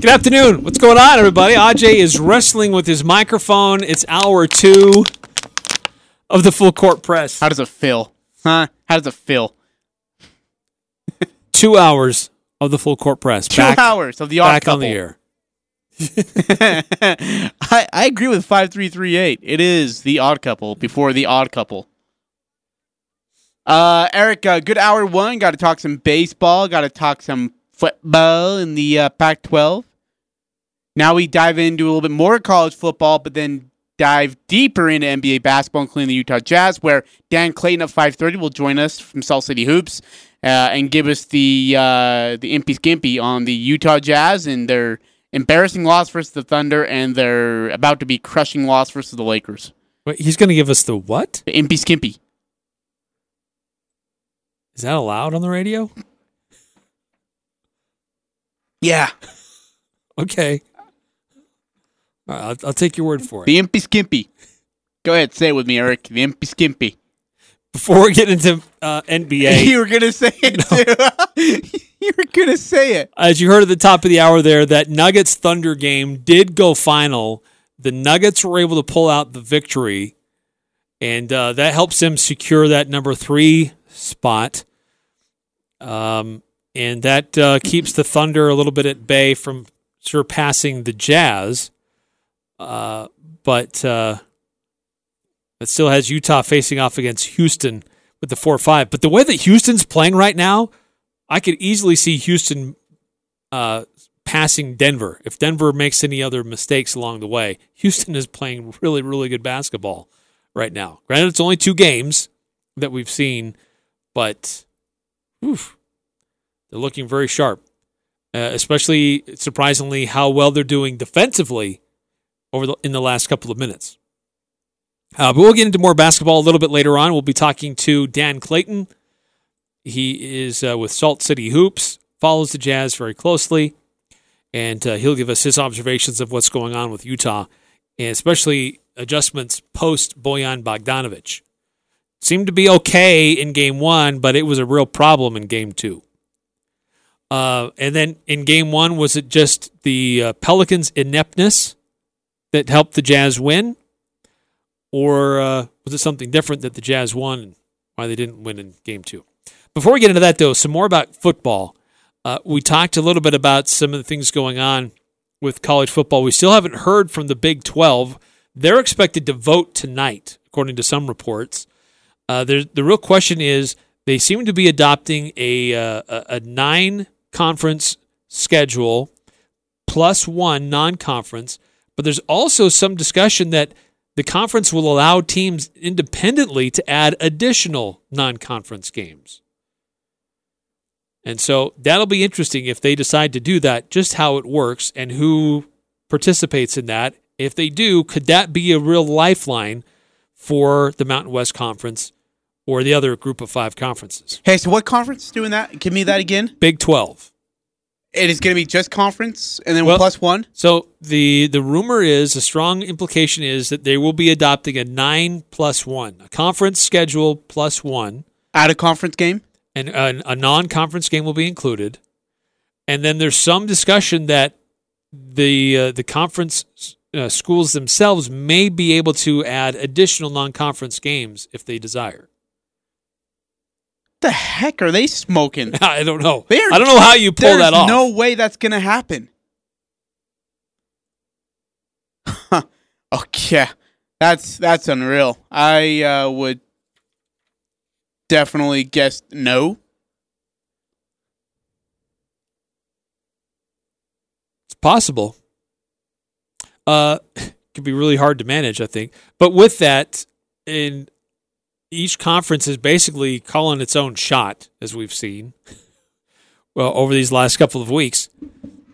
Good afternoon. What's going on, everybody? Aj is wrestling with his microphone. It's hour two of the full court press. How does it feel? Huh? How does it feel? Two hours of the full court press. Two back, hours of the odd couple. back couple. on the air. I, I agree with five three three eight. It is the odd couple before the odd couple. Uh, Eric, uh, good hour one. Got to talk some baseball. Got to talk some football in the uh, Pac-12. Now we dive into a little bit more college football, but then dive deeper into NBA basketball, including the Utah Jazz, where Dan Clayton at five thirty will join us from Salt City Hoops uh, and give us the uh, the impy skimpy on the Utah Jazz and their embarrassing loss versus the Thunder and their about to be crushing loss versus the Lakers. Wait, he's going to give us the what? The impy skimpy. Is that allowed on the radio? Yeah, Okay. Right, I'll, I'll take your word for it. the impy skimpy. Go ahead, say it with me, Eric. The impy skimpy. Before we get into uh, NBA, You were gonna say it too. you were gonna say it. as you heard at the top of the hour there, that Nuggets Thunder game did go final. The Nuggets were able to pull out the victory, and uh, that helps them secure that number three spot. Um, and that uh, keeps the Thunder a little bit at bay from surpassing the Jazz. Uh, but uh, it still has Utah facing off against Houston with the four five. But the way that Houston's playing right now, I could easily see Houston uh, passing Denver. If Denver makes any other mistakes along the way, Houston is playing really, really good basketball right now. Granted, it's only two games that we've seen, but oof, they're looking very sharp. Uh, especially surprisingly, how well they're doing defensively over the, in the last couple of minutes. Uh, but we'll get into more basketball a little bit later on. We'll be talking to Dan Clayton. He is uh, with Salt City Hoops, follows the Jazz very closely, and uh, he'll give us his observations of what's going on with Utah, and especially adjustments post Bojan Bogdanovic. Seemed to be okay in game one, but it was a real problem in game two. Uh, and then in game one, was it just the uh, Pelicans' ineptness that helped the Jazz win? Or uh, was it something different that the Jazz won and why they didn't win in game two? Before we get into that, though, some more about football. Uh, we talked a little bit about some of the things going on with college football. We still haven't heard from the Big 12. They're expected to vote tonight, according to some reports. Uh, the real question is they seem to be adopting a, uh, a, a nine conference schedule plus one non conference, but there's also some discussion that the conference will allow teams independently to add additional non conference games. And so that'll be interesting if they decide to do that, just how it works and who participates in that. If they do, could that be a real lifeline for the Mountain West Conference or the other group of five conferences? Hey, so what conference is doing that? Give me that again. Big 12. It is going to be just conference and then Well- plus one. So the the rumor is a strong implication is that they will be adopting a nine plus one, a conference schedule plus one, Out of conference game. and a, a non-conference game will be included. And then there's some discussion that the uh, the conference uh, schools themselves may be able to add additional non-conference games if they desire. The heck are they smoking? I don't know. They're- I don't know how you pull that off. no way that's going to happen. okay, that's that's unreal. I uh, would definitely guess no. It's possible. Uh, it could be really hard to manage, I think. But with that, in each conference is basically calling its own shot, as we've seen. Well, over these last couple of weeks,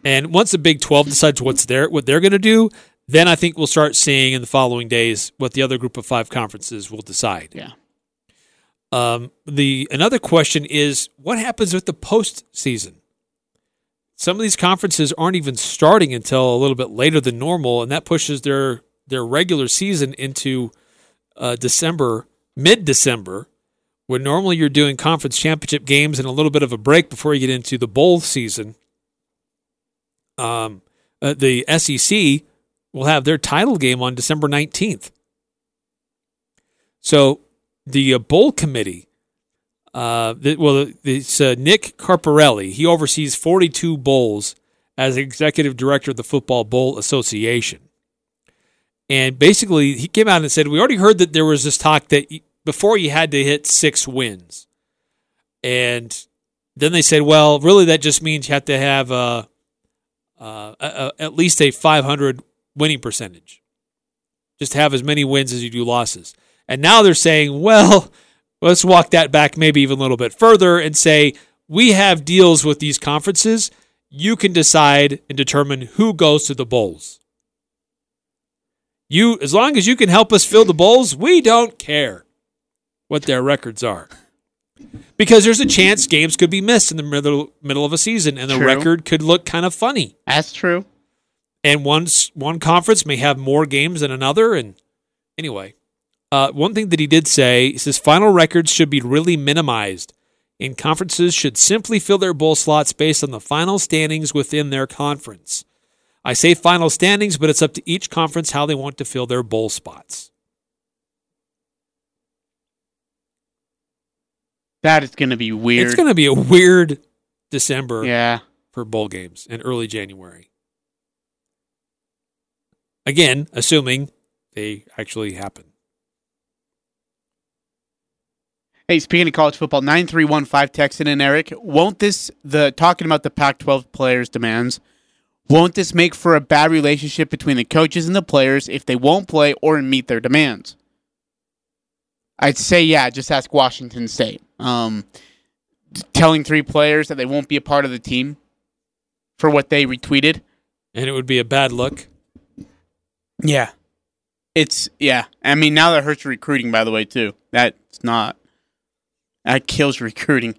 and once the Big Twelve decides what's their what they're going to do, Then I think we'll start seeing in the following days what the other group of five conferences will decide. Yeah. Um, the another question is what happens with the postseason? Some of these conferences aren't even starting until a little bit later than normal, and that pushes their their regular season into uh, December, mid December, when normally you're doing conference championship games and a little bit of a break before you get into the bowl season. Um, uh, the SEC will have their title game on December 19th. So the uh, bowl committee, uh, the, well, it's uh, Nick Carparelli. He oversees 42 bowls as executive director of the Football Bowl Association. And basically, he came out and said, We already heard that there was this talk that before you had to hit six wins. And then they said, Well, really, that just means you have to have a, a, a, at least a 500 winning percentage. Just have as many wins as you do losses. And now they're saying, Well, let's walk that back maybe even a little bit further and say, We have deals with these conferences. You can decide and determine who goes to the bowls. You, as long as you can help us fill the bowls, we don't care what their records are. Because there's a chance games could be missed in the middle middle of a season, and the True. record could look kind of funny. That's true. And one s- one conference may have more games than another. And anyway, uh, one thing that he did say he says final records should be really minimized, and conferences should simply fill their bowl slots based on the final standings within their conference. I say final standings, but it's up to each conference how they want to fill their bowl spots. That is going to be weird. It's going to be a weird December yeah. for bowl games and early January. Again, assuming they actually happen. Hey, speaking of college football, 9315 texted in Eric. Won't this, the talking about the Pac 12 players' demands, won't this make for a bad relationship between the coaches and the players if they won't play or meet their demands? I'd say, yeah, just ask Washington State. Um, telling three players that they won't be a part of the team for what they retweeted. And it would be a bad look. Yeah. It's, yeah. I mean, now that hurts recruiting, by the way, too. That's not, that kills recruiting.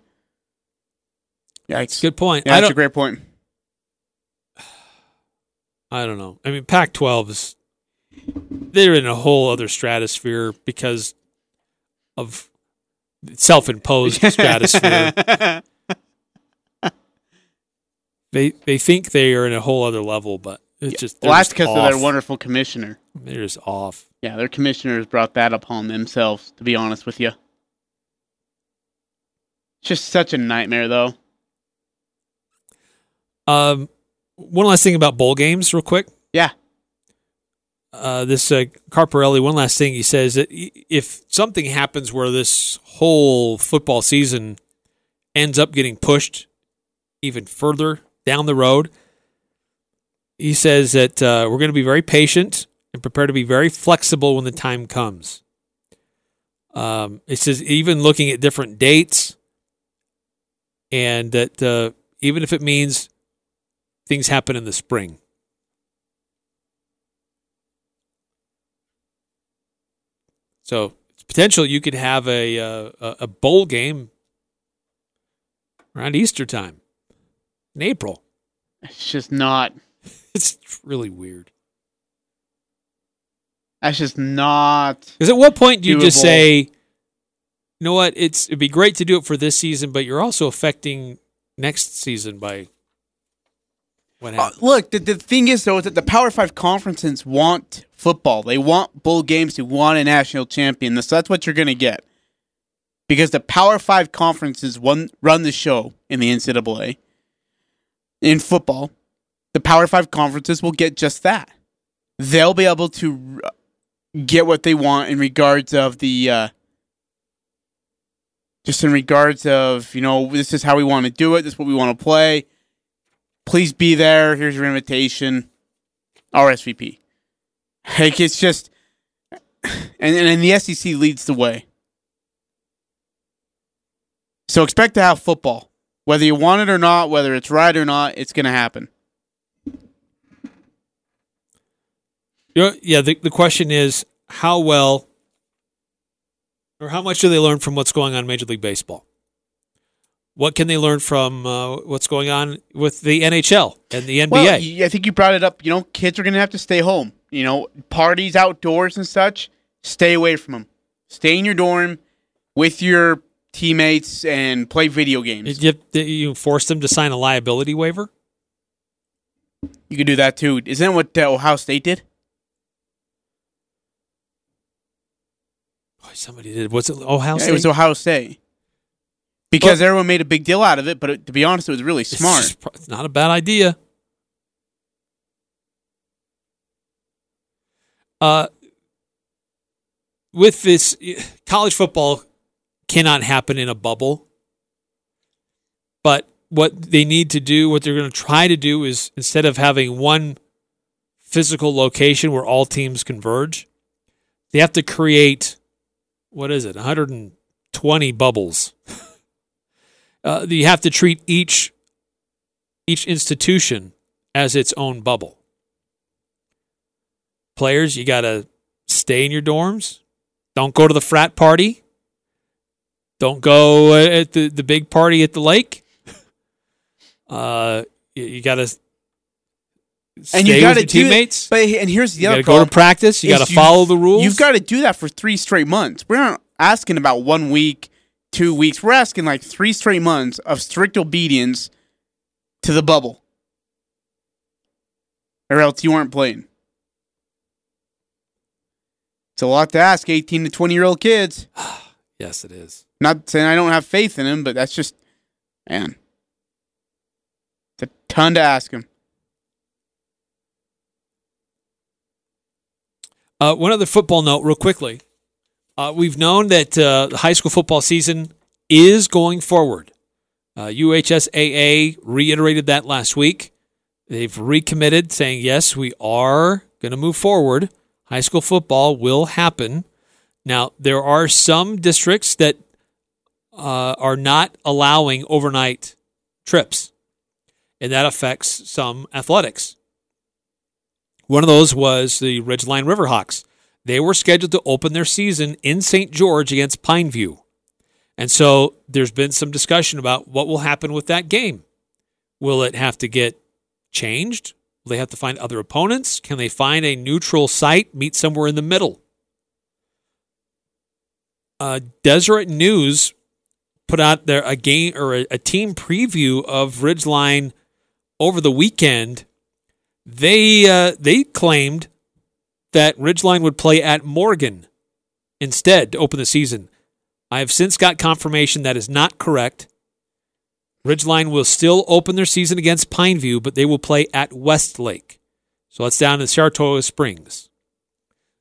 It's Yikes. good point. Yeah, that's a great point. I don't know. I mean Pac twelve is they're in a whole other stratosphere because of self imposed stratosphere. They they think they are in a whole other level, but it's just they're well, that's because of their wonderful commissioner. They're just off. Yeah, their commissioners brought that upon themselves, to be honest with you. It's just such a nightmare, though. Um, one last thing about bowl games, real quick. Yeah. Uh, this uh, Carparelli. One last thing he says that if something happens where this whole football season ends up getting pushed even further down the road, he says that uh, we're going to be very patient and prepare to be very flexible when the time comes. Um, it says even looking at different dates, and that uh, even if it means things happen in the spring. So it's potential you could have a uh, a a bowl game around Easter time in April. It's just not. It's really weird. That's just not. Because at what point do you just say, you know what, it's it'd be great to do it for this season, but you're also affecting next season by Uh, look, the, the thing is, though, is that the Power Five conferences want football. They want bowl games. They want a national champion. So that's what you're going to get. Because the Power Five conferences run, run the show in the NCAA. In football, the Power Five conferences will get just that. They'll be able to r- get what they want in regards of the. Uh, just in regards of, you know, this is how we want to do it. This is what we want to play please be there. Here's your invitation. RSVP. Like it's just, and and the SEC leads the way. So expect to have football, whether you want it or not, whether it's right or not. It's going to happen. You know, yeah, the, the question is how well or how much do they learn from what's going on in Major League Baseball? What can they learn from uh, what's going on with the NHL and the NBA? Well, I think you brought it up. You know, kids are going to have to stay home. You know, parties outdoors and such, stay away from them. Stay in your dorm with your teammates and play video games. you, you force them to sign a liability waiver? You could do that too. Isn't that what uh, Ohio State did? Oh, somebody did. Was it Ohio Yeah, State? it was Ohio State. Because Well- everyone made a big deal out of it, but it, to be honest, it was really It's smart. just It's not a bad idea. Uh, with this, college football cannot happen in a bubble. But what they need to do, what they're going to try to do, is instead of having one physical location where all teams converge, they have to create what is it, 120 bubbles. uh, you have to treat each each institution as its own bubble. Players, you got to stay in your dorms. Don't go to the frat party. Don't go uh, at the, the big party at the lake. Uh, you, you got to stay and you got with to teammates. But and here's the you got other to go to practice. You got to follow the rules. You've got to do that for three straight months. We're not asking about one week, two weeks. We're asking like three straight months of strict obedience to the bubble, or else you aren't playing. It's a lot to ask 18 to 20 year old kids. yes, it is. Not saying I don't have faith in them, but that's just, man, it's a ton to ask them. Uh, one other football note, real quickly. Uh, we've known that uh, the high school football season is going forward. Uh, UHSAA reiterated that last week. They've recommitted, saying, yes, we are going to move forward. High school football will happen. Now, there are some districts that uh, are not allowing overnight trips, and that affects some athletics. One of those was the Ridgeline Riverhawks. They were scheduled to open their season in St. George against Pineview. And so there's been some discussion about what will happen with that game. Will it have to get changed? Will they have to find other opponents? Can they find a neutral site, meet somewhere in the middle? Uh, Deseret News put out their a game or a, a team preview of Ridgeline over the weekend they uh, they claimed that Ridgeline would play at Morgan instead to open the season. I have since got confirmation that is not correct. Ridgeline will still open their season against Pineview, but they will play at Westlake. So that's down in Saratoga Springs.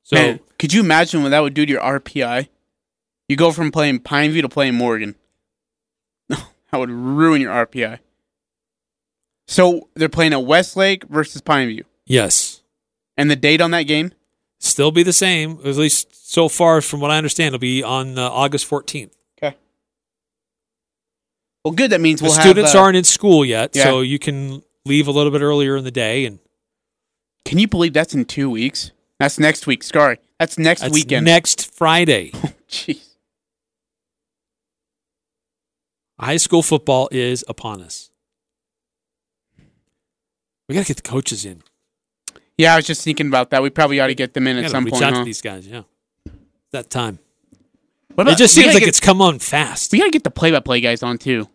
So Man, could you imagine what that would do to your RPI? You go from playing Pineview to playing Morgan. that would ruin your RPI. So they're playing at Westlake versus Pineview. yes, And the date on that game? Still be the same. At least so far, from what I understand, it'll be on uh, August 14th. Okay. Well, good. That means we'll students have. uh, aren't in school yet, Yeah. so you can leave a little bit earlier in the day and Can you believe that's in two weeks? That's next week. Sorry. That's next That's weekend. next Friday. Jeez. High school football is upon us. We got to get the coaches in. Yeah, I was just thinking about that. We probably ought to get them in at gotta some reach point. out huh? to these guys. Yeah, that time. What It just we seems gotta like get- it's come on fast. We gotta get the play-by-play guys on too.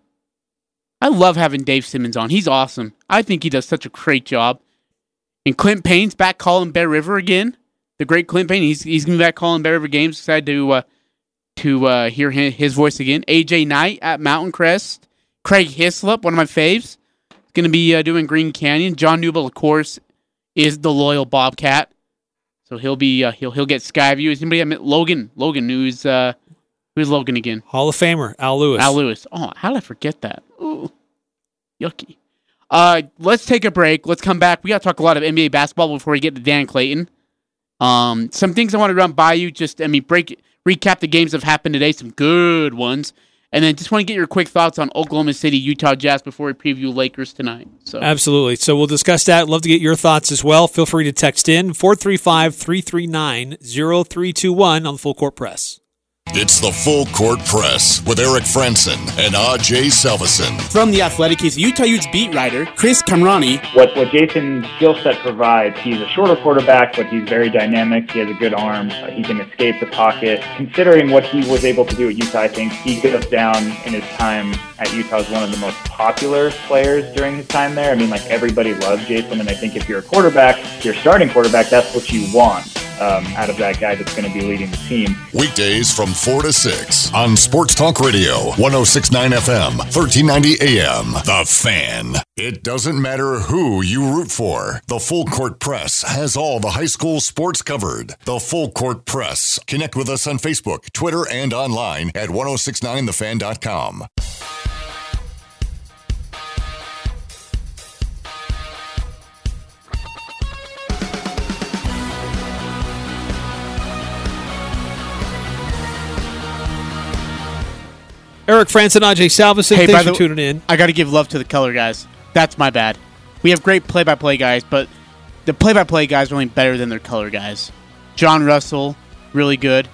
I love having Dave Simmons on. He's awesome. I think he does such a great job. And Clint Payne's back calling Bear River again. The great Clint Payne. He's he's gonna be back calling Bear River games. Excited to uh, to uh, hear his, his voice again. AJ Knight at Mountain Crest. Craig Hislop, one of my faves, is gonna be uh, doing Green Canyon. John Newell, of course, is the loyal Bobcat. So he'll be uh, he'll he'll get Skyview. Is anybody at Logan? Logan, who's uh, who's Logan again? Hall of Famer Al Lewis. Al Lewis. Oh, how did I forget that? Ooh, yucky. Uh, let's take a break. Let's come back. We got to talk a lot of NBA basketball before we get to Dan Clayton. Um, some things I want to run by you. Just I mean, break recap the games that have happened today. Some good ones, And then just want to get your quick thoughts on Oklahoma City, Utah Jazz before we preview Lakers tonight. So Absolutely. So we'll discuss that. Love to get your thoughts as well. Feel free to text in 435 339 0321 on the Full Court Press. It's the Full Court Press with Eric Frandsen and Aj Salvesen. From The Athletic, he's Utah Utes beat writer Chris Kamrani. What what Jason's skill set provides, he's a shorter quarterback, but he's very dynamic. He has a good arm. Uh, he can escape the pocket. Considering what he was able to do at Utah, I think he goes down in his time at Utah as one of the most popular players during his time there. I mean, like everybody loves Jason, and I think if you're a quarterback, you're starting quarterback, that's what you want um, out of that guy that's going to be leading the team. Weekdays from 4 to 6 on Sports Talk Radio, 1069 FM, 1390 AM. The Fan. It doesn't matter who you root for, the Full Court Press has all the high school sports covered. The Full Court Press. Connect with us on Facebook, Twitter, and online at 1069thefan.com. Eric Frandsen, Ajay Salvesen, Hey, thanks for tuning in. I got to give love to the color guys. That's my bad. We have great play-by-play guys, but the play-by-play guys are only better than their color guys. John Russell, really good.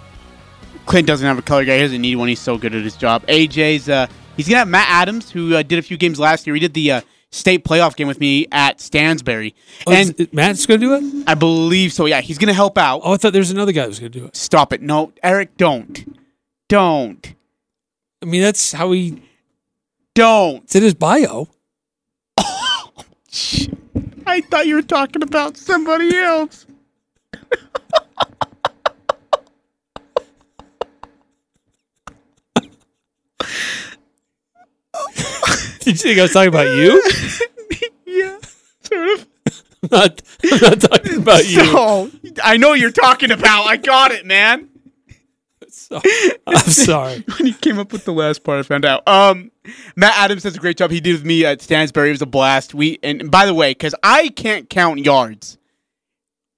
Clint doesn't have a color guy. He doesn't need one. He's so good at his job. AJ's uh, he's gonna have Matt Adams, who uh, did a few games last year. He did the uh, state playoff game with me at Stansbury, Oh, and is- Matt's going to do it? I believe so. Yeah, he's gonna help out. Oh, I thought there was another guy who was going to do it. Stop it! No, Eric, don't, don't, I mean, that's how he don't. it's in his bio. I thought you were talking about somebody else. Did you think I was talking about you? Yeah, sort of. I'm not, I'm not talking about you. So I know you're talking about. I got it, man. So- I'm sorry. when he came up with the last part, I found out. Um, Matt Adams does a great job. He did with me at Stansbury. It was a blast. We and by the way, because I can't count yards.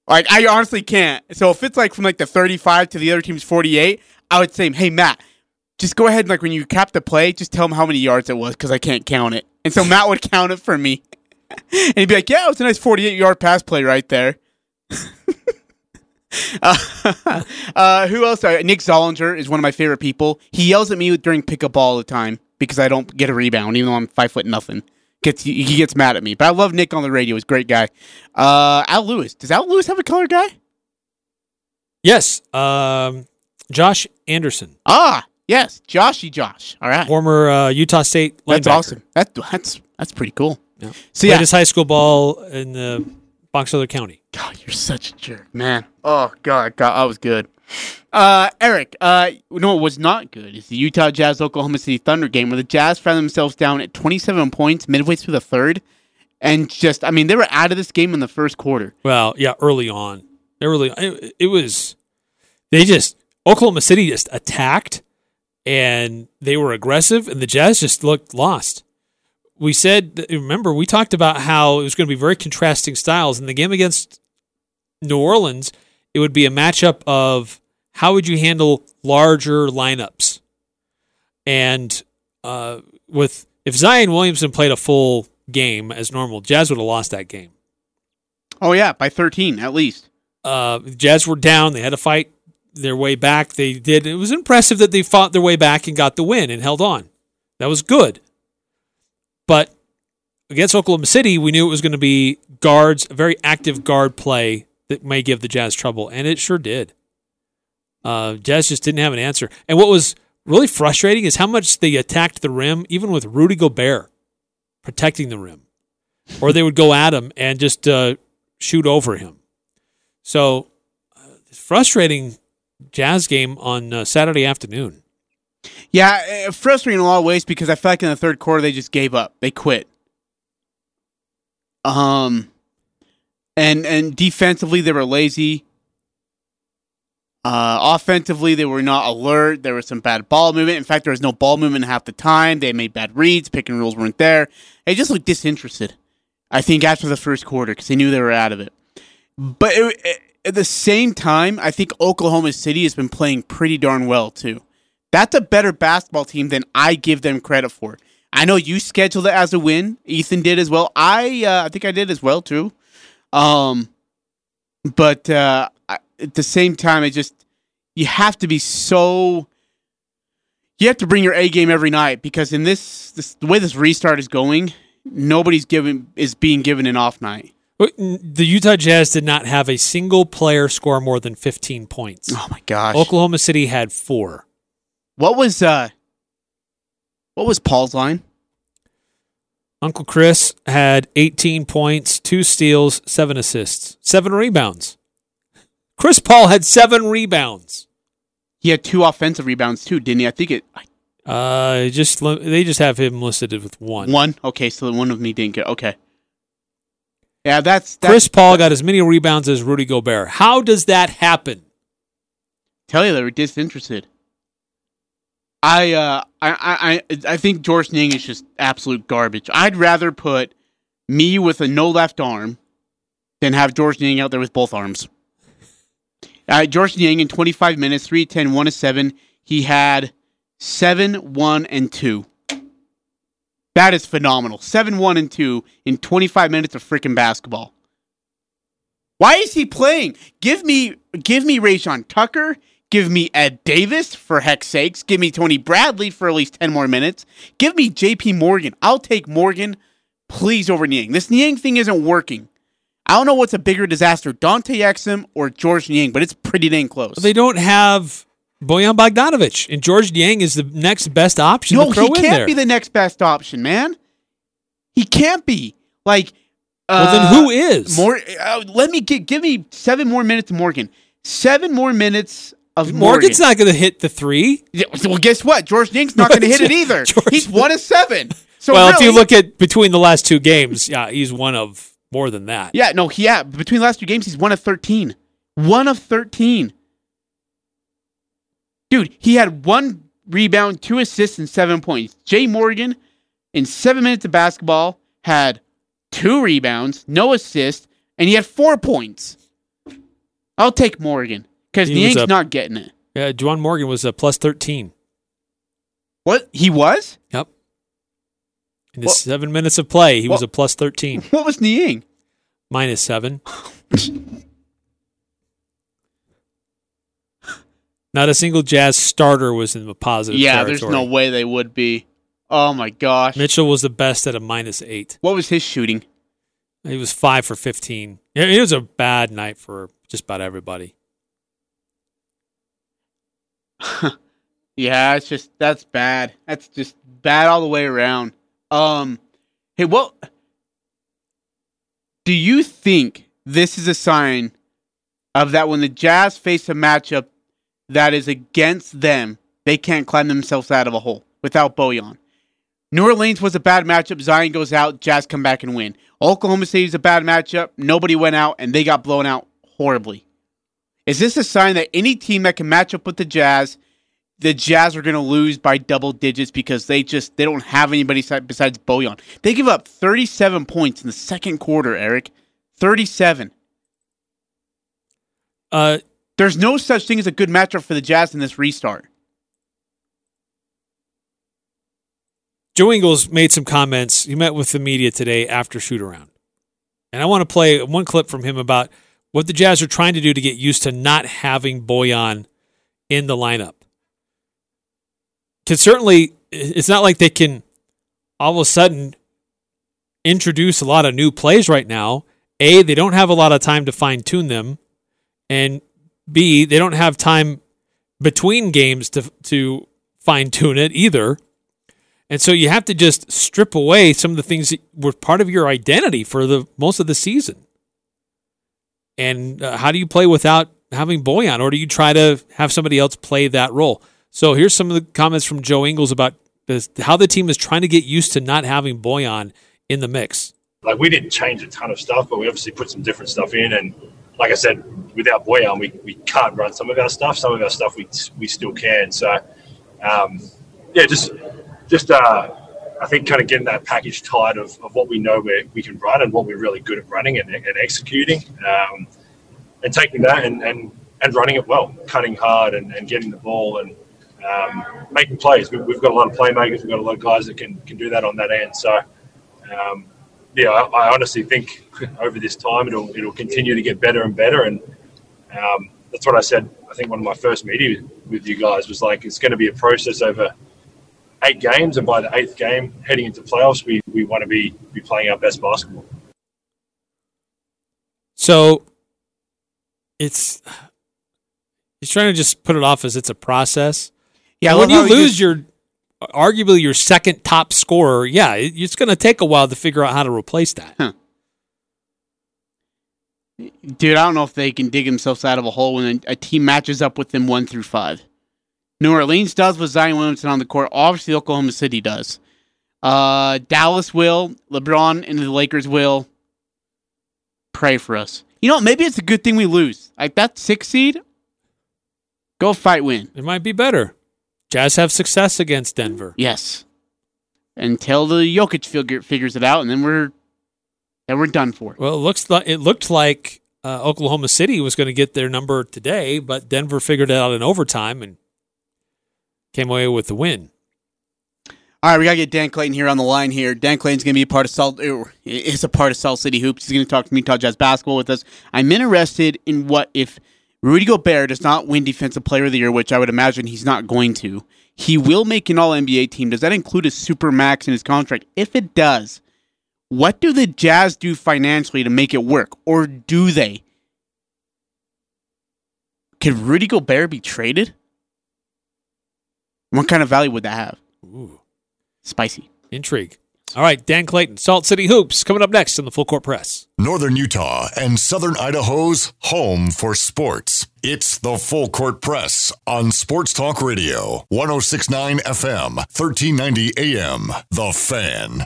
Like I honestly can't. So if it's like from like the 35 to the other team's 48, I would say, "Hey Matt, just go ahead and like when you cap the play, just tell him how many yards it was because I can't count it." And so Matt would count it for me, and he'd be like, "Yeah, it was a nice 48 yard pass play right there." Uh, uh, who else? Nick Zollinger is one of my favorite people. He yells at me during pickup ball all the time because I don't get a rebound, even though I'm five foot nothing. Gets he gets mad at me, but I love Nick on the radio. He's a great guy. Uh, Al Lewis. Does Al Lewis have a color guy? Yes. Um, Josh Anderson, Ah, yes, Joshy Josh. All right, former uh, Utah State linebacker. that's awesome. That that's that's pretty cool. Yeah. So Played yeah, his high school ball in the Box Elder County. God, you're such a jerk, man. Oh God, God, that was good. Uh, Eric, uh, you know what was not good It's the Utah Jazz Oklahoma City Thunder game where the Jazz found themselves down at 27 points midway through the third, and just, I mean, they were out of this game in the first quarter. Well, yeah, early on. They really it, it was they just Oklahoma City just attacked and they were aggressive and the Jazz just looked lost. We said remember we talked about how it was going to be very contrasting styles in the game against New Orleans it would be a matchup of how would you handle larger lineups and uh, with if Zion Williamson played a full game as normal Jazz would have lost that game Oh yeah, by 13 at least. uh, Jazz were down. They had to fight their way back. They did. It was impressive that they fought their way back and got the win and held on. That was good. But against Oklahoma City, we knew it was going to be guards, a very active guard play that may give the Jazz trouble, and it sure did. Uh, Jazz just didn't have an answer. And what was really frustrating is how much they attacked the rim, even with Rudy Gobert protecting the rim, or they would go at him and just uh, shoot over him. So, uh, frustrating Jazz game on uh, Saturday afternoon. Yeah, uh, frustrating in a lot of ways because I felt like in the third quarter they just gave up. They quit. Um, and and defensively they were lazy. Uh, offensively they were not alert. There was some bad ball movement. In fact, there was no ball movement half the time. They made bad reads. Pick and rolls weren't there. They just looked disinterested. I think after the first quarter because they knew they were out of it. But it, it- at the same time, I think Oklahoma City has been playing pretty darn well too. That's a better basketball team than I give them credit for. I know you scheduled it as a win. Ethan did as well. I uh, I think I did as well too. Um, but uh, at the same time, I just you have to be so. You have to bring your A game every night because in this, this the way this restart is going, nobody's given is being given an off night. The Utah Jazz did not have a single player score more than 15 points. Oh my gosh! Oklahoma City had four. What was uh? What was Paul's line? Uncle Chris had 18 points, two steals, seven assists, seven rebounds. Chris Paul had seven rebounds. He had two offensive rebounds too, didn't he? I think it. Uh, just they just have him listed with one. One. Okay, so the one of me didn't get. Okay. Yeah, that's, that's Chris Paul got as many rebounds as Rudy Gobert. How does that happen? Tell you they were disinterested. I uh I I I think Georges Niang is just absolute garbage. I'd rather put me with a no left arm than have Georges Niang out there with both arms. Uh, Georges Niang in 25 minutes, 3 10, 1 7. He had 7 1 and 2. That is phenomenal. 7 1 and 2 in 25 minutes of freaking basketball. Why is he playing? Give me give me Rayjon Tucker Give me Ed Davis, for heck's sakes. Give me Tony Bradley for at least 10 more minutes. Give me JP Morgan. I'll take Morgan, please, over Niang. This Niang thing isn't working. I don't know what's a bigger disaster, Dante Exum or Georges Niang, but it's pretty dang close. They don't have Bojan Bogdanovic, and Georges Niang is the next best option no, he can't be the next best option, man. He can't be. Like, well, uh, then who is? More. Uh, let me get, give me seven more minutes to Morgan. Seven more minutes of Morgan's not going to hit the three. Yeah, well, guess what? Georges Niang's not going to hit it either. George, he's one of seven. So well, really, if you look at between the last two games, yeah, he's one of more than that. Yeah, no, he, yeah. Between the last two games, he's one of thirteen. One of thirteen. Dude, he had one rebound, two assists, and seven points. Jay Morgan, in seven minutes of basketball, had two rebounds, no assists, and he had four points. I'll take Morgan. Because Niang's not getting it. Yeah, Juwan Morgan was a plus 13. What? He was? Yep. In the seven minutes of play, he was a plus 13. What was Niang? Minus seven. Not a single Jazz starter was in the positive. Yeah, territory. there's no way they would be. Oh my gosh. Mitchell was the best at a minus eight. What was his shooting? He was five for 15. It was a bad night for just about everybody. yeah, it's just that's bad. That's just bad all the way around. Um, hey, what do you think this is a sign of that when the Jazz face a matchup that is against them, they can't climb themselves out of a hole without Bojan. New Orleans was a bad matchup. Zion goes out. Jazz come back and win. Oklahoma City is a bad matchup. Nobody went out, and they got blown out horribly. Is this a sign that any team that can match up with the Jazz, the Jazz are going to lose by double digits because they just they don't have anybody besides Bojan. They give up 37 points in the second quarter, Eric. 37. Uh, There's no such thing as a good matchup for the Jazz in this restart. Joe Ingles made some comments. He met with the media today after shoot around. And I want to play one clip from him about – what the Jazz are trying to do to get used to not having Bojan in the lineup. Because certainly, it's not like they can all of a sudden introduce a lot of new plays right now. A, they don't have a lot of time to fine tune them. And B, they don't have time between games to, to fine tune it either. And so you have to just strip away some of the things that were part of your identity for the most of the season. And uh, how do you play without having Bojan, or do you try to have somebody else play that role? So here's some of the comments from Joe Ingles about this, how the team is trying to get used to not having Bojan in the mix. Like we didn't change a ton of stuff, but we obviously put some different stuff in. And like I said, without Bojan, we, we can't run some of our stuff. Some of our stuff we we still can. So um, yeah, just just uh, I think kind of getting that package tight of, of what we know we we can run and what we're really good at running and, and executing, um, and taking that and, and, and running it well, cutting hard and, and getting the ball and um, making plays. We, have got a lot of playmakers. We've got a lot of guys that can, can do that on that end. So, um, yeah, I, I, honestly think over this time it'll it'll continue to get better and better. And um, that's what I said. I think one of my first meetings with you guys was like it's going to be a process over eight games, and by the eighth game, heading into playoffs, we, we want to be be playing our best basketball. So it's he's trying to just put it off as it's a process. Yeah, when you lose just, your arguably your second top scorer, yeah, it's going to take a while to figure out how to replace that. Huh. Dude, I don't know if they can dig themselves out of a hole when a, a team matches up with them one through five. New Orleans does with Zion Williamson on the court. Obviously, Oklahoma City does. Uh, Dallas will. LeBron and the Lakers will. Pray for us. You know, maybe it's a good thing we lose. Like that six seed, go fight win. It might be better. Jazz have success against Denver. Yes. Until the Jokic figure, figures it out, and then we're then we're done for. Well, it looks like it looked like uh, Oklahoma City was going to get their number today, but Denver figured it out in overtime and came away with the win. All right, we gotta get Dan Clayton here on the line. Here, Dan Clayton's gonna be a part of Salt. Er, is a part of Salt City Hoops. He's gonna talk to Utah Jazz basketball with us. I'm interested in what if Rudy Gobert does not win Defensive Player of the Year, which I would imagine he's not going to. He will make an All NBA team. Does that include a super max in his contract? If it does, what do the Jazz do financially to make it work, or do they? Could Rudy Gobert be traded? What kind of value would that have? Ooh. Spicy. Intrigue. All right, Dan Clayton, Salt City Hoops, coming up next in the Full Court Press. Northern Utah and Southern Idaho's home for sports. It's the Full Court Press on Sports Talk Radio, 1069 FM, 1390 AM. The Fan.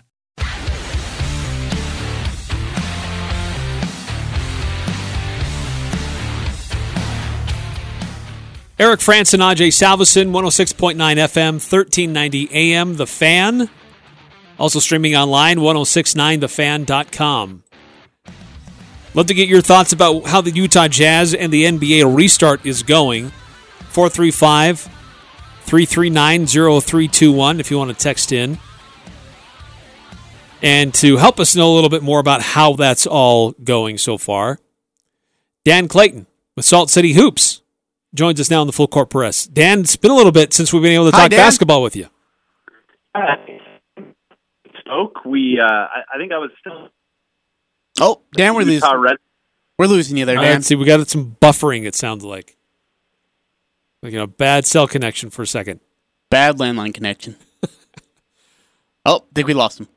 Eric Frandsen and Ajay Salvesen, 106.9 FM, 1390 AM, The Fan. Also streaming online, 1069thefan.com. Love to get your thoughts about how the Utah Jazz and the NBA restart is going. 435 339 0321 if you want to text in. And to help us know a little bit more about how that's all going so far, Dan Clayton with Salt City Hoops joins us now in the full court press. Dan, it's been a little bit since we've been able to talk Dan. basketball with you. Stoke, we uh, I, I, think I was still. Oh, Dan, we're losing. Red- we're losing you there, Dan. Right, see, we got some buffering. It sounds like, like you know, bad cell connection for a second. Bad landline connection. oh, think we lost him.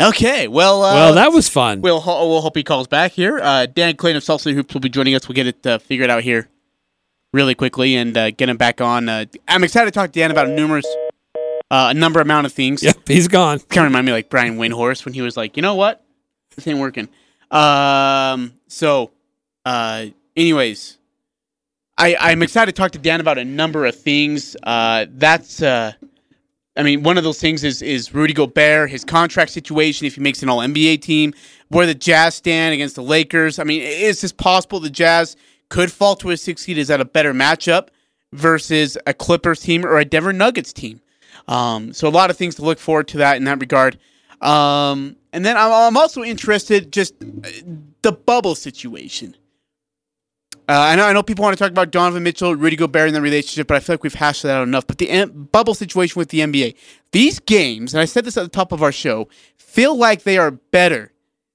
Okay, well, uh, well, that was fun. We'll we'll hope he calls back here. Uh, Dan Clayton of City Hoops will be joining us. We'll get it uh, figured out here really quickly and uh, get him back on. Uh, I'm excited to talk to Dan about numerous, uh, a number amount of things. Yep, he's gone. Kind of remind me like Brian Windhorst when he was like, you know what, this ain't working. Um, so, uh, anyways, I I'm excited to talk to Dan about a number of things. Uh, that's uh I mean, one of those things is is Rudy Gobert, his contract situation, if he makes an All NBA team, where the Jazz stand against the Lakers. I mean, is this possible the Jazz could fall to a six seed? Is that a better matchup versus a Clippers team or a Denver Nuggets team? Um, so a lot of things to look forward to that in that regard. Um, and then I'm, I'm also interested just uh, the bubble situation. Uh, I know I know people want to talk about Donovan Mitchell, Rudy Gobert, and the relationship, but I feel like we've hashed that out enough. But the M- bubble situation with the NBA, these games, and I said this at the top of our show, feel like they are better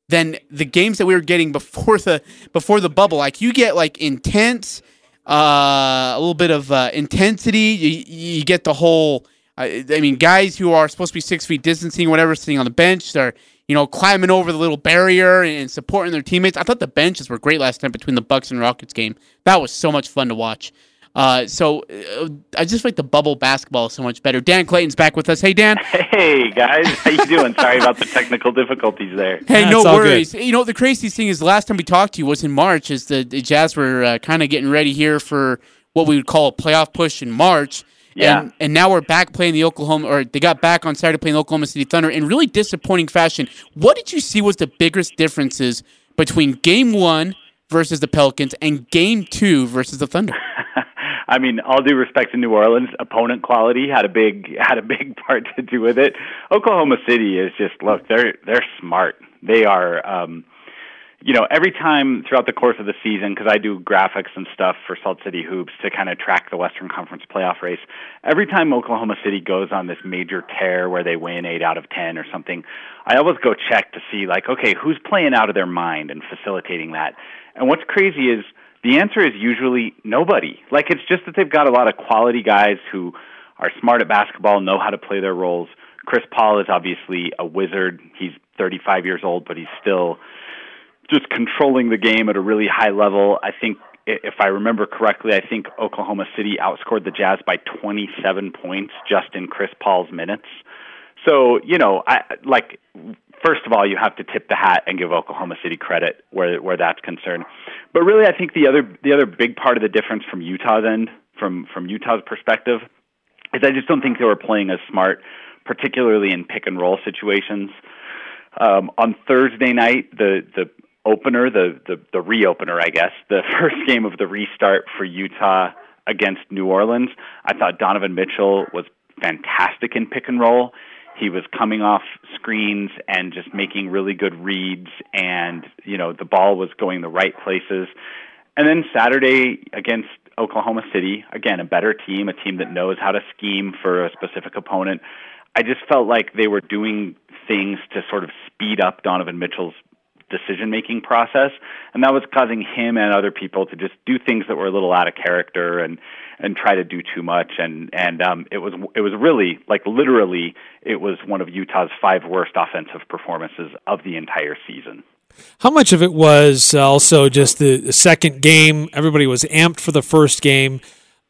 than the games that we were getting before the before the bubble. Like you get like intense, uh, a little bit of uh, intensity. You, you get the whole. I mean, guys who are supposed to be six feet distancing, whatever, sitting on the bench, they're you know, climbing over the little barrier and supporting their teammates. I thought the benches were great last night between the Bucks and Rockets game. That was so much fun to watch. Uh, so uh, I just like the bubble basketball so much better. Dan Clayton's back with us. Hey, Dan. Hey guys, how you doing? Sorry about the technical difficulties there. Hey, no worries. You know the craziest thing is the last time we talked to you was in March, as the, the Jazz were uh, kind of getting ready here for what we would call a playoff push in March. Yeah. And, and now we're back playing the Oklahoma, or they got back on Saturday playing the Oklahoma City Thunder in really disappointing fashion. What did you see was the biggest differences between game one versus the Pelicans and game two versus the Thunder? I mean, all due respect to New Orleans, opponent quality had a big had a big part to do with it. Oklahoma City is just look, they're they're smart. They are um you know, every time throughout the course of the season, because I do graphics and stuff for Salt City Hoops to kind of track the Western Conference playoff race, every time Oklahoma City goes on this major tear where they win eight out of 10 or something, I always go check to see, like, okay, who's playing out of their mind and facilitating that. And what's crazy is the answer is usually nobody. Like, it's just that they've got a lot of quality guys who are smart at basketball, know how to play their roles. Chris Paul is obviously a wizard. He's 35 years old, but he's still just controlling the game at a really high level. I think if I remember correctly, I think Oklahoma City outscored the Jazz by 27 points just in Chris Paul's minutes. So, you know, I like first of all, you have to tip the hat and give Oklahoma City credit where where that's concerned. But really I think the other the other big part of the difference from Utah's end, from from Utah's perspective, is I just don't think they were playing as smart, particularly in pick and roll situations. Um, on Thursday night, the the opener, the, the, the reopener, I guess, the first game of the restart for Utah against New Orleans. I thought Donovan Mitchell was fantastic in pick and roll. He was coming off screens and just making really good reads, and you know the ball was going the right places. And then Saturday against Oklahoma City, again a better team, a team that knows how to scheme for a specific opponent. I just felt like they were doing things to sort of speed up Donovan Mitchell's decision making process and that was causing him and other people to just do things that were a little out of character and and try to do too much. And and um it was it was really like literally it was one of Utah's five worst offensive performances of the entire season. How much of it was also just the, the second game? Everybody was amped for the first game.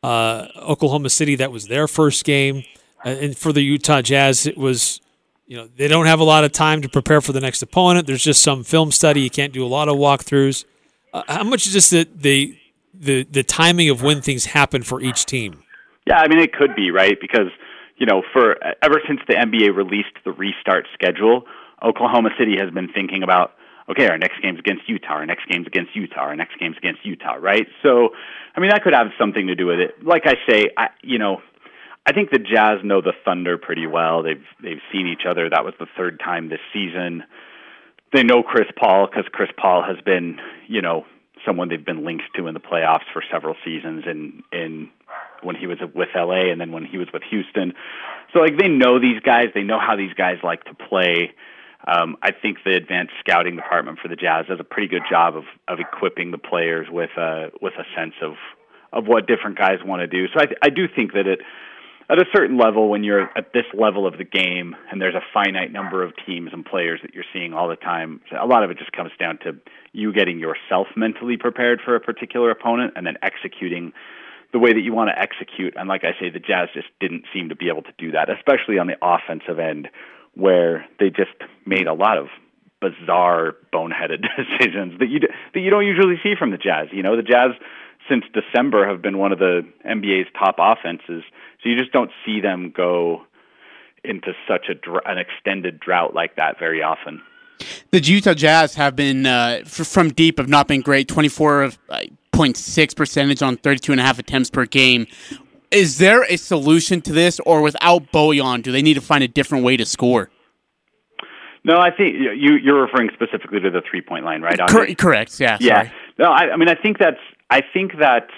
Uh, Oklahoma City that was their first game. Uh, and for the Utah Jazz it was you know they don't have a lot of time to prepare for the next opponent. There's just some film study. You can't do a lot of walkthroughs. Uh, how much is just the, the the the timing of when things happen for each team? Yeah, I mean it could be right because you know for ever since the NBA released the restart schedule, Oklahoma City has been thinking about okay, our next game's against Utah, our next game's against Utah, our next game's against Utah, right? So, I mean that could have something to do with it. Like I say, I you know I think the Jazz know the Thunder pretty well. They've they've seen each other. That was the third time this season. They know Chris Paul because Chris Paul has been, you know, someone they've been linked to in the playoffs for several seasons. In in when he was with LA and then when he was with Houston. So like they know these guys. They know how these guys like to play. Um, I think the advanced scouting department for the Jazz does a pretty good job of of equipping the players with a with a sense of of what different guys want to do. So I I do think that it at a certain level, when you're at this level of the game and there's a finite number of teams and players that you're seeing all the time, a lot of it just comes down to you getting yourself mentally prepared for a particular opponent and then executing the way that you want to execute. And like I say, the Jazz just didn't seem to be able to do that, especially on the offensive end, where they just made a lot of bizarre, boneheaded decisions that you that you don't usually see from the Jazz. You know, the Jazz since December have been one of the NBA's top offenses. So you just don't see them go into such a dr- an extended drought like that very often. The Utah Jazz have been uh, f- from deep have not been great. Twenty four point six percentage on thirty two and a half attempts per game. Is there a solution to this, or without Bojan, do they need to find a different way to score? No, I think you you're referring specifically to the three point line, right? Cor- correct. Yeah. Yeah. Sorry. No, I, I mean I think that's I think that's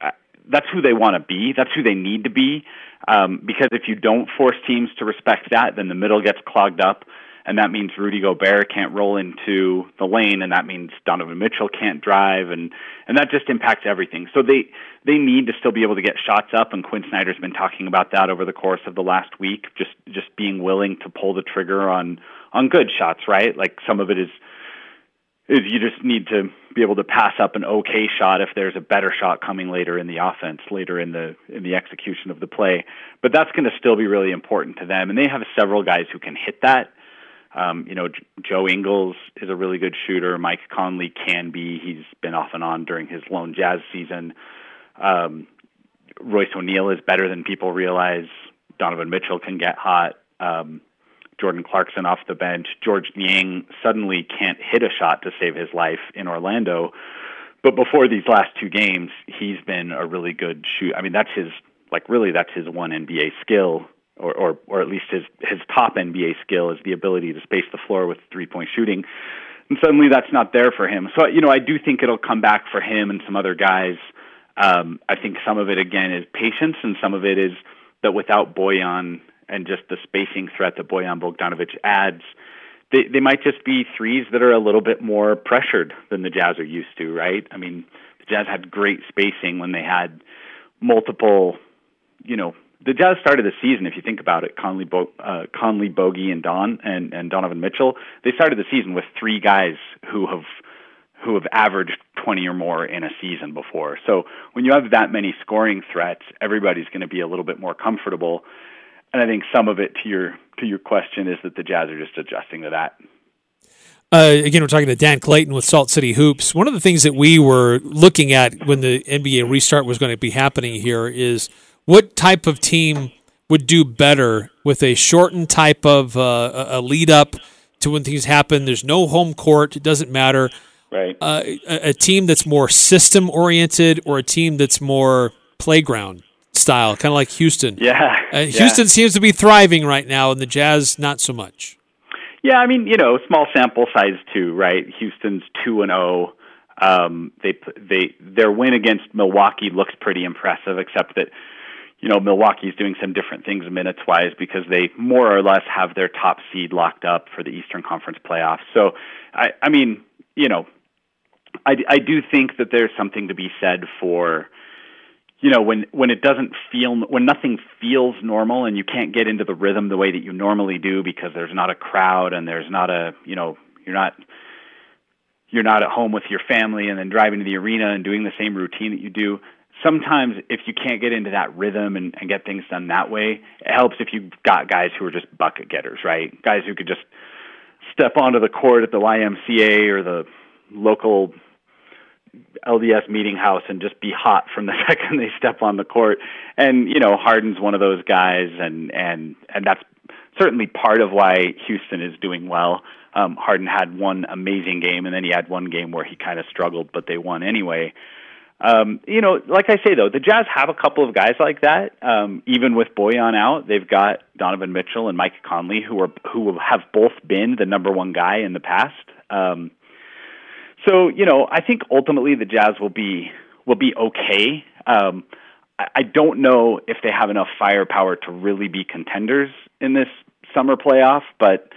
uh, that's who they want to be. That's who they need to be. Um, because if you don't force teams to respect that, then the middle gets clogged up, and that means Rudy Gobert can't roll into the lane, and that means Donovan Mitchell can't drive, and and that just impacts everything. So they they need to still be able to get shots up, and Quinn Snyder's been talking about that over the course of the last week. Just just being willing to pull the trigger on on good shots, right? Like some of it is is you just need to be able to pass up an okay shot if there's a better shot coming later in the offense, later in the in the execution of the play. But that's going to still be really important to them, and they have several guys who can hit that. Um, you know, Joe Ingles is a really good shooter. Mike Conley can be. He's been off and on during his lone Jazz season. Um, Royce O'Neale is better than people realize. Donovan Mitchell can get hot. Um, Jordan Clarkson off the bench. Georges Niang suddenly can't hit a shot to save his life in Orlando, but before these last two games, he's been a really good shoot. I mean, that's his like really that's his one NBA skill, or or or at least his his top NBA skill is the ability to space the floor with three point shooting. And suddenly that's not there for him. So you know, I do think it'll come back for him and some other guys. Um, I think some of it again is patience, and some of it is that without Bojan and just the spacing threat that Bojan Bogdanovic adds, they they might just be threes that are a little bit more pressured than the Jazz are used to, right? I mean, the Jazz had great spacing when they had multiple, you know, the Jazz started the season. If you think about it, Conley, Bo- uh, Conley, Bogey, and Don and, and Donovan Mitchell, they started the season with three guys who have who have averaged 20 or more in a season before. So when you have that many scoring threats, everybody's going to be a little bit more comfortable. And I think some of it to your to your question is that the Jazz are just adjusting to that. Uh, again, we're talking to Dan Clayton with Salt City Hoops. One of the things that we were looking at when the NBA restart was going to be happening here is what type of team would do better with a shortened type of uh, a lead up to when things happen. There's no home court; it doesn't matter. Right. Uh, a, a team that's more system oriented, or a team that's more playground style, kind of like Houston. Yeah. Uh, Houston yeah. seems to be thriving right now, and the Jazz not so much. Yeah, I mean, you know, small sample size too, right? Houston's two and zero. Oh. Um, they they their win against Milwaukee looks pretty impressive, except that you know Milwaukee's doing some different things minutes wise because they more or less have their top seed locked up for the Eastern Conference playoffs. So, I I mean, you know, I I do think that there's something to be said for you know when when it doesn't feel when nothing feels normal and you can't get into the rhythm the way that you normally do because there's not a crowd and there's not a you know you're not you're not at home with your family and then driving to the arena and doing the same routine that you do sometimes if you can't get into that rhythm and, and get things done that way it helps if you've got guys who are just bucket getters right? Guys who could just step onto the court at the YMCA or the local LDS meeting house and just be hot from the second they step on the court. And you know, Harden's one of those guys, and and and that's certainly part of why Houston is doing well. Um, Harden had one amazing game, and then he had one game where he kind of struggled, but they won anyway. Um, you know, like I say though, the Jazz have a couple of guys like that. Um, even with Bojan out, they've got Donovan Mitchell and Mike Conley, who are who have both been the number one guy in the past. Um, so you know, I think ultimately the Jazz will be will be okay. Um, I, I don't know if they have enough firepower to really be contenders in this summer playoff, but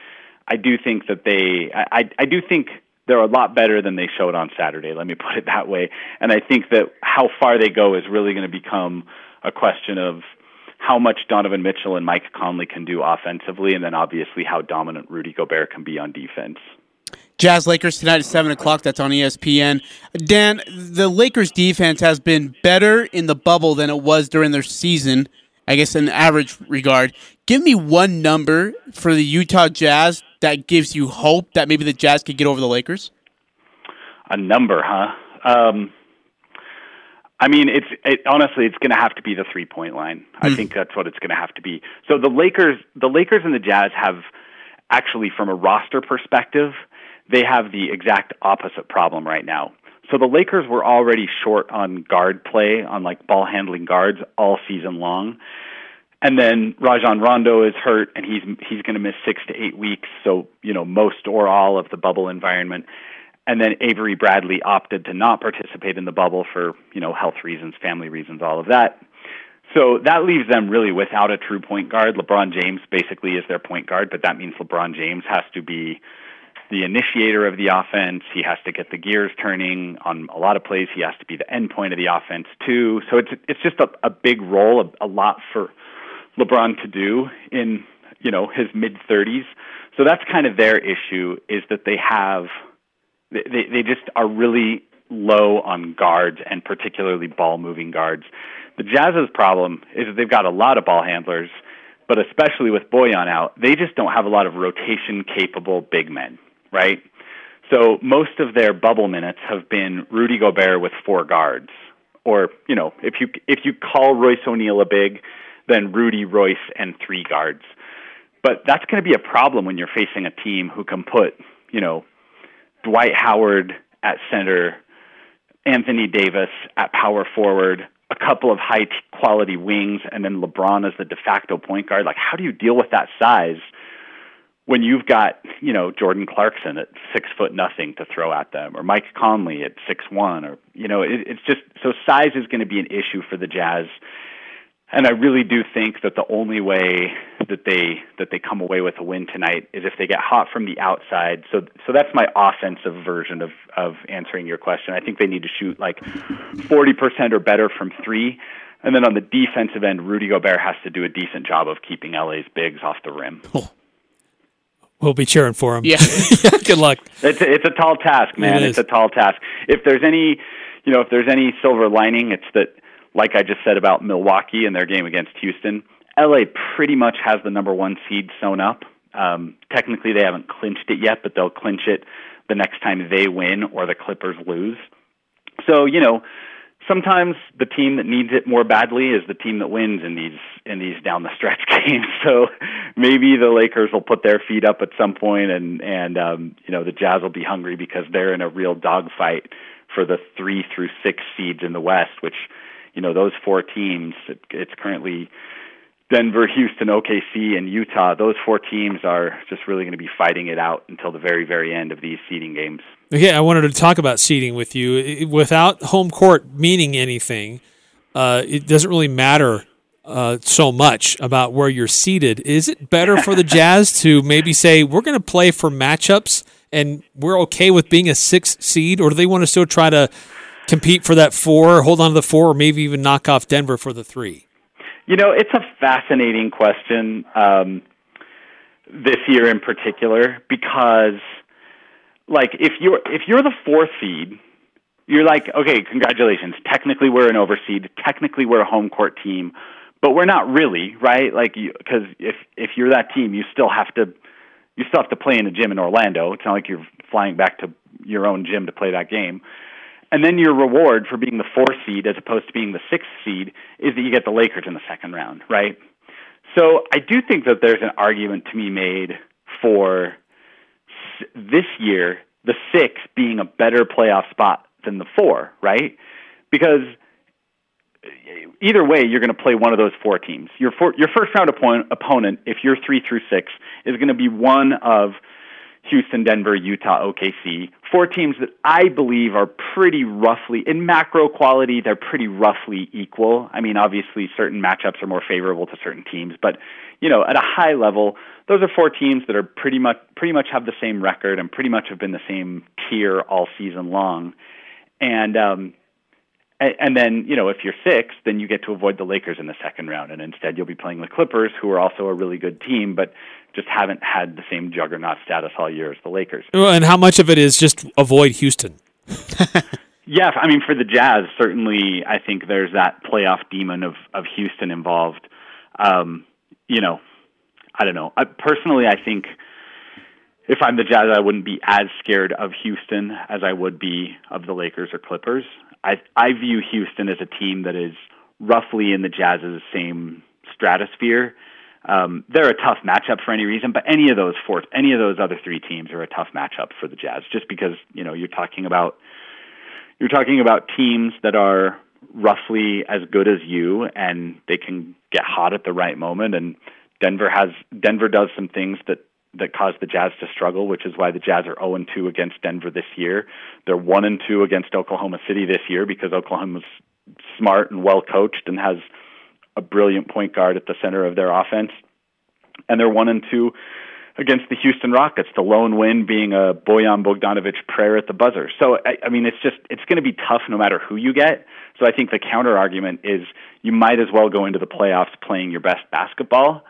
I do think that they. I, I do think they're a lot better than they showed on Saturday. Let me put it that way. And I think that how far they go is really going to become a question of how much Donovan Mitchell and Mike Conley can do offensively, and then obviously how dominant Rudy Gobert can be on defense. Jazz Lakers tonight at 7 o'clock. That's on ESPN. Dan, the Lakers defense has been better in the bubble than it was during their season, I guess, in average regard. Give me one number for the Utah Jazz that gives you hope that maybe the Jazz could get over the Lakers. A number, huh? Um, I mean, it's it, honestly, it's going to have to be the three point line. Mm. I hmm. think that's what it's going to have to be. So the Lakers, the Lakers and the Jazz have actually, from a roster perspective, they have the exact opposite problem right now. So the Lakers were already short on guard play, on like ball handling guards all season long. And then Rajon Rondo is hurt and he's he's going to miss 6 to 8 weeks, so, you know, most or all of the bubble environment. And then Avery Bradley opted to not participate in the bubble for, you know, health reasons, family reasons, all of that. So that leaves them really without a true point guard. LeBron James basically is their point guard, but that means LeBron James has to be the initiator of the offense. He has to get the gears turning on a lot of plays. He has to be the end point of the offense too. So it's it's just a, a big role, a, a lot for LeBron to do in you know his mid 30s. So that's kind of their issue is that they have they they just are really low on guards and particularly ball moving guards. The Jazz's problem is that they've got a lot of ball handlers, but especially with Bojan out, they just don't have a lot of rotation capable big men right? So most of their bubble minutes have been Rudy Gobert with four guards. Or, you know, if you if you call Royce O'Neale a big, then Rudy, Royce, and three guards. But that's going to be a problem when you're facing a team who can put, you know, Dwight Howard at center, Anthony Davis at power forward, a couple of high quality wings, and then LeBron as the de facto point guard. Like, how do you deal with that size when you've got you know Jordan Clarkson at six foot nothing to throw at them, or Mike Conley at six one, or you know it, it's just so size is going to be an issue for the Jazz and I really do think that the only way that they that they come away with a win tonight is if they get hot from the outside. So so that's my offensive version of of answering your question. I think they need to shoot like 40% or better from 3. And then on the defensive end, Rudy Gobert has to do a decent job of keeping LA's bigs off the rim. Oh. We'll be cheering for him. Yeah. Good luck. It's a, it's a tall task, man. It it's a tall task. If there's any, you know, if there's any silver lining, it's that like I just said about Milwaukee and their game against Houston, LA pretty much has the number one seed sewn up. Um, technically, they haven't clinched it yet, but they'll clinch it the next time they win or the Clippers lose. So, you know, sometimes the team that needs it more badly is the team that wins in these in these down the stretch games. So maybe the Lakers will put their feet up at some point, and and um, you know the Jazz will be hungry because they're in a real dogfight for the three through six seeds in the West, which you know those four teams. It, it's currently Denver, Houston, OKC, and Utah. Those four teams are just really going to be fighting it out until the very, very end of these seeding games. Okay, I wanted to talk about seeding with you. Without home court meaning anything, uh, it doesn't really matter uh, so much about where you're seated. Is it better for the Jazz to maybe say we're going to play for matchups and we're okay with being a six seed, or do they want to still try to compete for that four, hold on to the four, or maybe even knock off Denver for the three? You know, it's a fascinating question um, this year in particular because, like, if you're if you're the fourth seed, you're like, okay, congratulations. Technically, we're an overseed. Technically, we're a home court team, but we're not really, right? Like, because if if you're that team, you still have to you still have to play in a gym in Orlando. It's not like you're flying back to your own gym to play that game. And then your reward for being the fourth seed as opposed to being the sixth seed is that you get the Lakers in the second round, right? So I do think that there's an argument to be made for this year, the six being a better playoff spot than the four, right? Because eh, either way, you're going to play one of those four teams. Your four, your first round opponent, opponent, if you're three through six, is going to be one of Houston, Denver, Utah, OKC. Four teams that I believe are pretty roughly, in macro quality, they're pretty roughly equal. I mean, obviously, certain matchups are more favorable to certain teams, but, you know, at a high level, those are four teams that are pretty much, pretty much have the same record and pretty much have been the same tier all season long. And, um, and then, you know, if you're six, then you get to avoid the Lakers in the second round, and instead you'll be playing the Clippers, who are also a really good team, but just haven't had the same juggernaut status all year as the Lakers. Well, and how much of it is just avoid Houston? yeah, I mean, for the Jazz, certainly, I think there's that playoff demon of of Houston involved. Um, you know, I don't know. I, personally, I think if I'm the Jazz, I wouldn't be as scared of Houston as I would be of the Lakers or Clippers. I I view Houston as a team that is roughly in the Jazz's same stratosphere um, they're a tough matchup for any reason, but any of those four, any of those other three teams are a tough matchup for the Jazz, just because you know you're talking about you're talking about teams that are roughly as good as you, and they can get hot at the right moment. And Denver has Denver does some things that that caused the Jazz to struggle, which is why the Jazz are 0 2 against Denver this year. They're 1 and 2 against Oklahoma City this year because Oklahoma's smart and well coached and has a brilliant point guard at the center of their offense. And they're one and two against the Houston Rockets, the lone win being a Bojan Bogdanovic prayer at the buzzer. So I, I mean, it's just it's going to be tough no matter who you get. So I think the counter argument is you might as well go into the playoffs playing your best basketball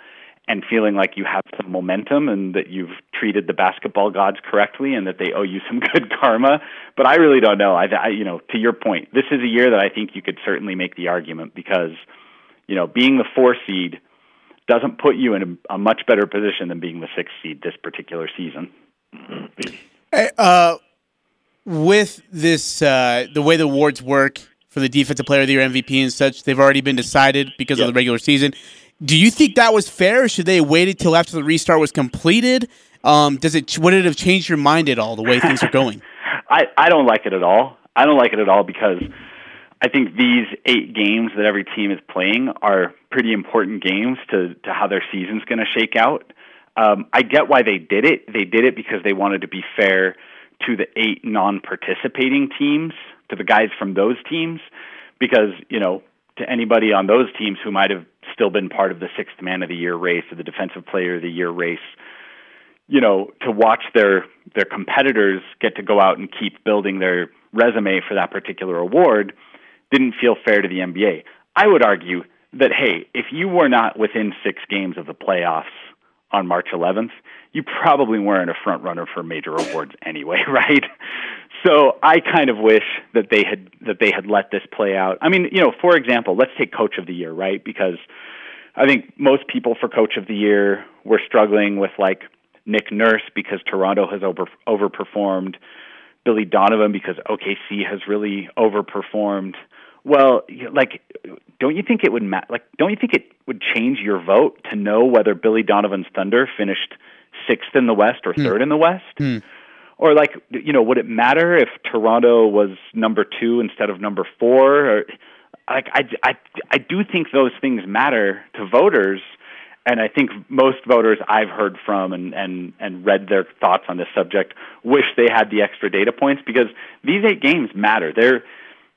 and feeling like you have some momentum and that you've treated the basketball gods correctly and that they owe you some good karma. But I really don't know. I, I you know, to your point, this is a year that I think you could certainly make the argument because you know, being the four seed doesn't put you in a, a much better position than being the sixth seed this particular season. uh, with this, uh, the way the awards work for the defensive player of the year, MVP, and such, they've already been decided because yep. of the regular season. Do you think that was fair? should they have waited until after the restart was completed? Um, does it would it have changed your mind at all the way things are going? I, I don't like it at all. I don't like it at all because I think these eight games that every team is playing are pretty important games to, to how their season's going to shake out. Um, I get why they did it. They did it because they wanted to be fair to the eight non-participating teams, to the guys from those teams, because you know to anybody on those teams who might have still been part of the sixth man of the year race or the defensive player of the year race, you know, to watch their their competitors get to go out and keep building their resume for that particular award didn't feel fair to the NBA. I would argue that hey, if you were not within 6 games of the playoffs on March 11th, you probably weren't a front runner for major awards anyway, right? So I kind of wish that they had that they had let this play out. I mean, you know, for example, let's take coach of the year, right? Because I think most people for coach of the year were struggling with like Nick Nurse because Toronto has over overperformed, Billy Donovan because OKC has really overperformed. Well, like, don't you think it would ma- like? Don't you think it would change your vote to know whether Billy Donovan's Thunder finished sixth in the West or hmm. third in the West? Mm. Or like, you know, would it matter if Toronto was number two instead of number four? Or like, I, I, I do think those things matter to voters, and I think most voters I've heard from and and and read their thoughts on this subject wish they had the extra data points because these eight games matter. They're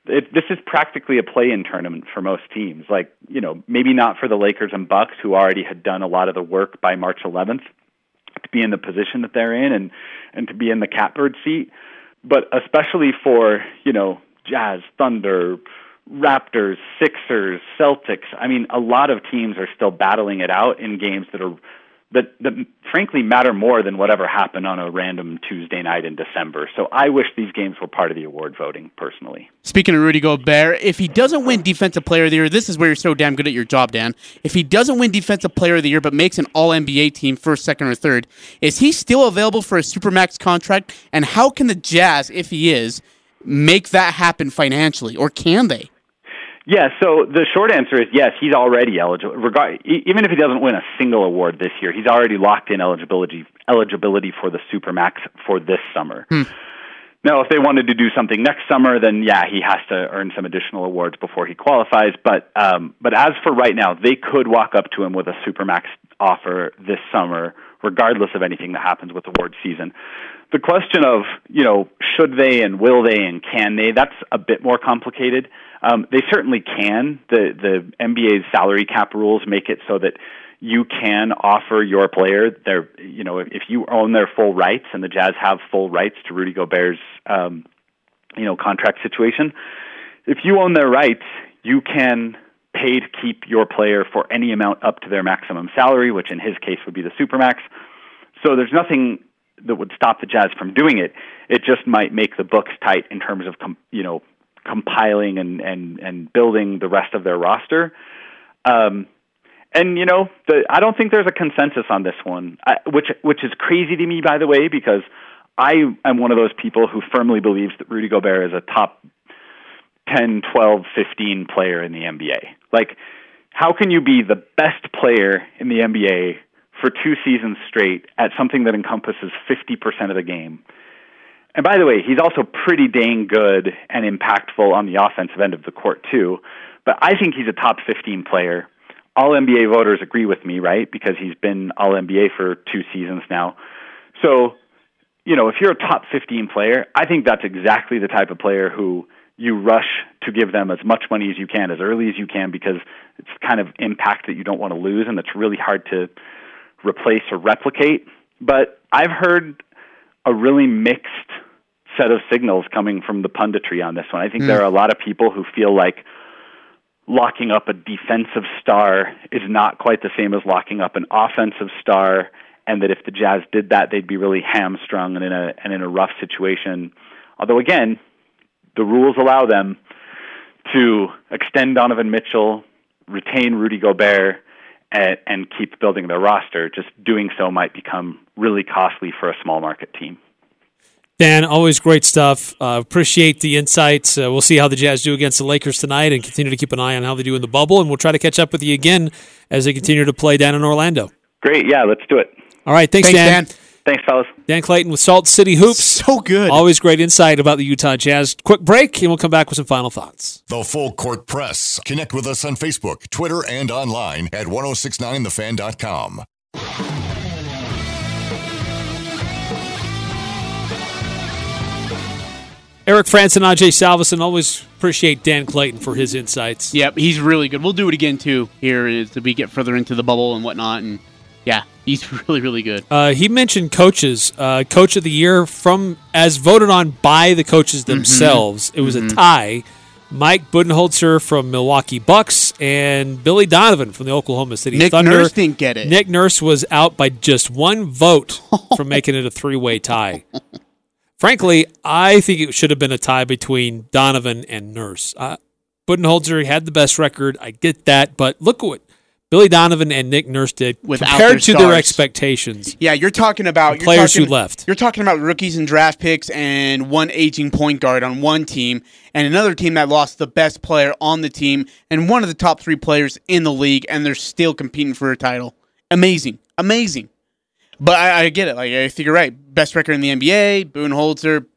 it, this is practically a play-in tournament for most teams. Like, you know, maybe not for the Lakers and Bucks, who already had done a lot of the work by March 11th to be in the position that they're in and and to be in the catbird seat, but especially for you know Jazz, Thunder, Raptors, Sixers, Celtics. I mean, a lot of teams are still battling it out in games that are that, that frankly matter more than whatever happened on a random Tuesday night in December. So I wish these games were part of the award voting personally. Speaking of Rudy Gobert, if he doesn't win Defensive Player of the Year, this is where you're so damn good at your job, Dan. If he doesn't win Defensive Player of the Year but makes an All NBA team first, second, or third, is he still available for a Supermax contract? And how can the Jazz, if he is, make that happen financially, or can they? Yeah, so the short answer is yes, he's already eligible. Regard, even if he doesn't win a single award this year, he's already locked in eligibility eligibility for the Supermax for this summer. Hmm. Now, if they wanted to do something next summer, then yeah, he has to earn some additional awards before he qualifies. But um, but as for right now, they could walk up to him with a Supermax offer this summer, regardless of anything that happens with award season. The question of you know should they and will they and can they that's a bit more complicated. Um, they certainly can. The the NBA's salary cap rules make it so that you can offer your player their you know if you own their full rights and the Jazz have full rights to Rudy Gobert's um, you know contract situation. If you own their rights, you can pay to keep your player for any amount up to their maximum salary, which in his case would be the supermax. So there's nothing that would stop the Jazz from doing it. It just might make the books tight in terms of you know compiling and and and building the rest of their roster. Um, and you know, the, I don't think there's a consensus on this one, I, which which is crazy to me, by the way, because I am one of those people who firmly believes that Rudy Gobert is a top 10, 12, 15 player in the NBA. Like, how can you be the best player in the NBA for two seasons straight at something that encompasses 50% of the game and by the way, he's also pretty dang good and impactful on the offensive end of the court too. But I think he's a top 15 player. All NBA voters agree with me, right? Because he's been All NBA for two seasons now. So, you know, if you're a top 15 player, I think that's exactly the type of player who you rush to give them as much money as you can as early as you can because it's kind of impact that you don't want to lose and it's really hard to replace or replicate. But I've heard a really mixed set of signals coming from the punditry on this one. I think mm. there are a lot of people who feel like locking up a defensive star is not quite the same as locking up an offensive star, and that if the Jazz did that, they'd be really hamstrung and in a and in a rough situation. Although again, the rules allow them to extend Donovan Mitchell, retain Rudy Gobert, and, and keep building their roster. Just doing so might become really costly for a small market team. Dan, always great stuff. Uh, appreciate the insights. Uh, we'll see how the Jazz do against the Lakers tonight and continue to keep an eye on how they do in the bubble. And we'll try to catch up with you again as they continue to play down in Orlando. Great. Yeah, let's do it. All right. Thanks, thanks Dan. Dan. Thanks, fellas. Dan Clayton with Salt City Hoops. So good. Always great insight about the Utah Jazz. Quick break, and we'll come back with some final thoughts. The Full Court Press. Connect with us on Facebook, Twitter, and online at 1069thefan.com. Eric Frandsen and Ajay Salvesen always appreciate Dan Clayton for his insights. Yep, he's really good. We'll do it again too here as we get further into the bubble and whatnot. And yeah, he's really really good. Uh, he mentioned coaches, uh, coach of the year from as voted on by the coaches Mm-hmm. themselves. It was a tie. Mike Budenholzer from Milwaukee Bucks and Billy Donovan from the Oklahoma City Nick Thunder. Nurse didn't get it. Nick Nurse was out by just one vote from making it a three-way tie. Frankly, I think it should have been a tie between Donovan and Nurse. Uh, Budenholzer had the best record. I get that, but look what Billy Donovan and Nick Nurse did Without compared their to their stars. expectations. Yeah, you're talking about you're players talking- who left. You're talking about rookies and draft picks and one aging point guard on one team, and another team that lost the best player on the team and one of the top three players in the league, and they're still competing for a title. Amazing, amazing. But I, I get it. Like I think you're right. Best record in the NBA, Budenholzer,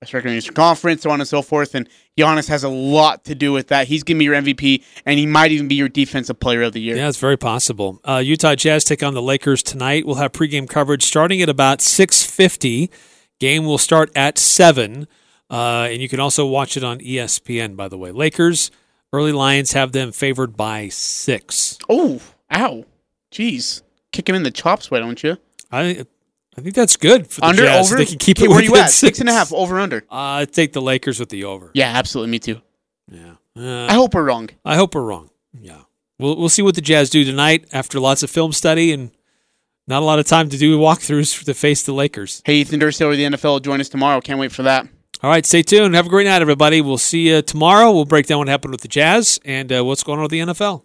best record in the Eastern Conference, so on and so forth. And Giannis has a lot to do with that. He's gonna be your MVP, and he might even be your defensive player of the year. Yeah, it's very possible. Uh, Utah Jazz take on the Lakers tonight. We'll have pregame coverage starting at about six fifty. Game will start at seven, uh, and you can also watch it on ESPN. By the way, Lakers early Lions have them favored by six. Oh, ow, jeez, kick him in the chops, why don't you? I I think that's good for the under Jazz. over. They can keep Okay, it where you at? Six and a half over under. Uh, I take the Lakers with the over. Yeah, absolutely. Me too. Yeah, Uh, I hope we're wrong. I hope we're wrong. Yeah, we'll we'll see what the Jazz do tonight after lots of film study and not a lot of time to do walkthroughs to face the Lakers. Hey, Ethan Durst, of the NFL, will join us tomorrow. Can't wait for that. All right, stay tuned. Have a great night, everybody. We'll see you tomorrow. We'll break down what happened with the Jazz and uh, what's going on with the NFL.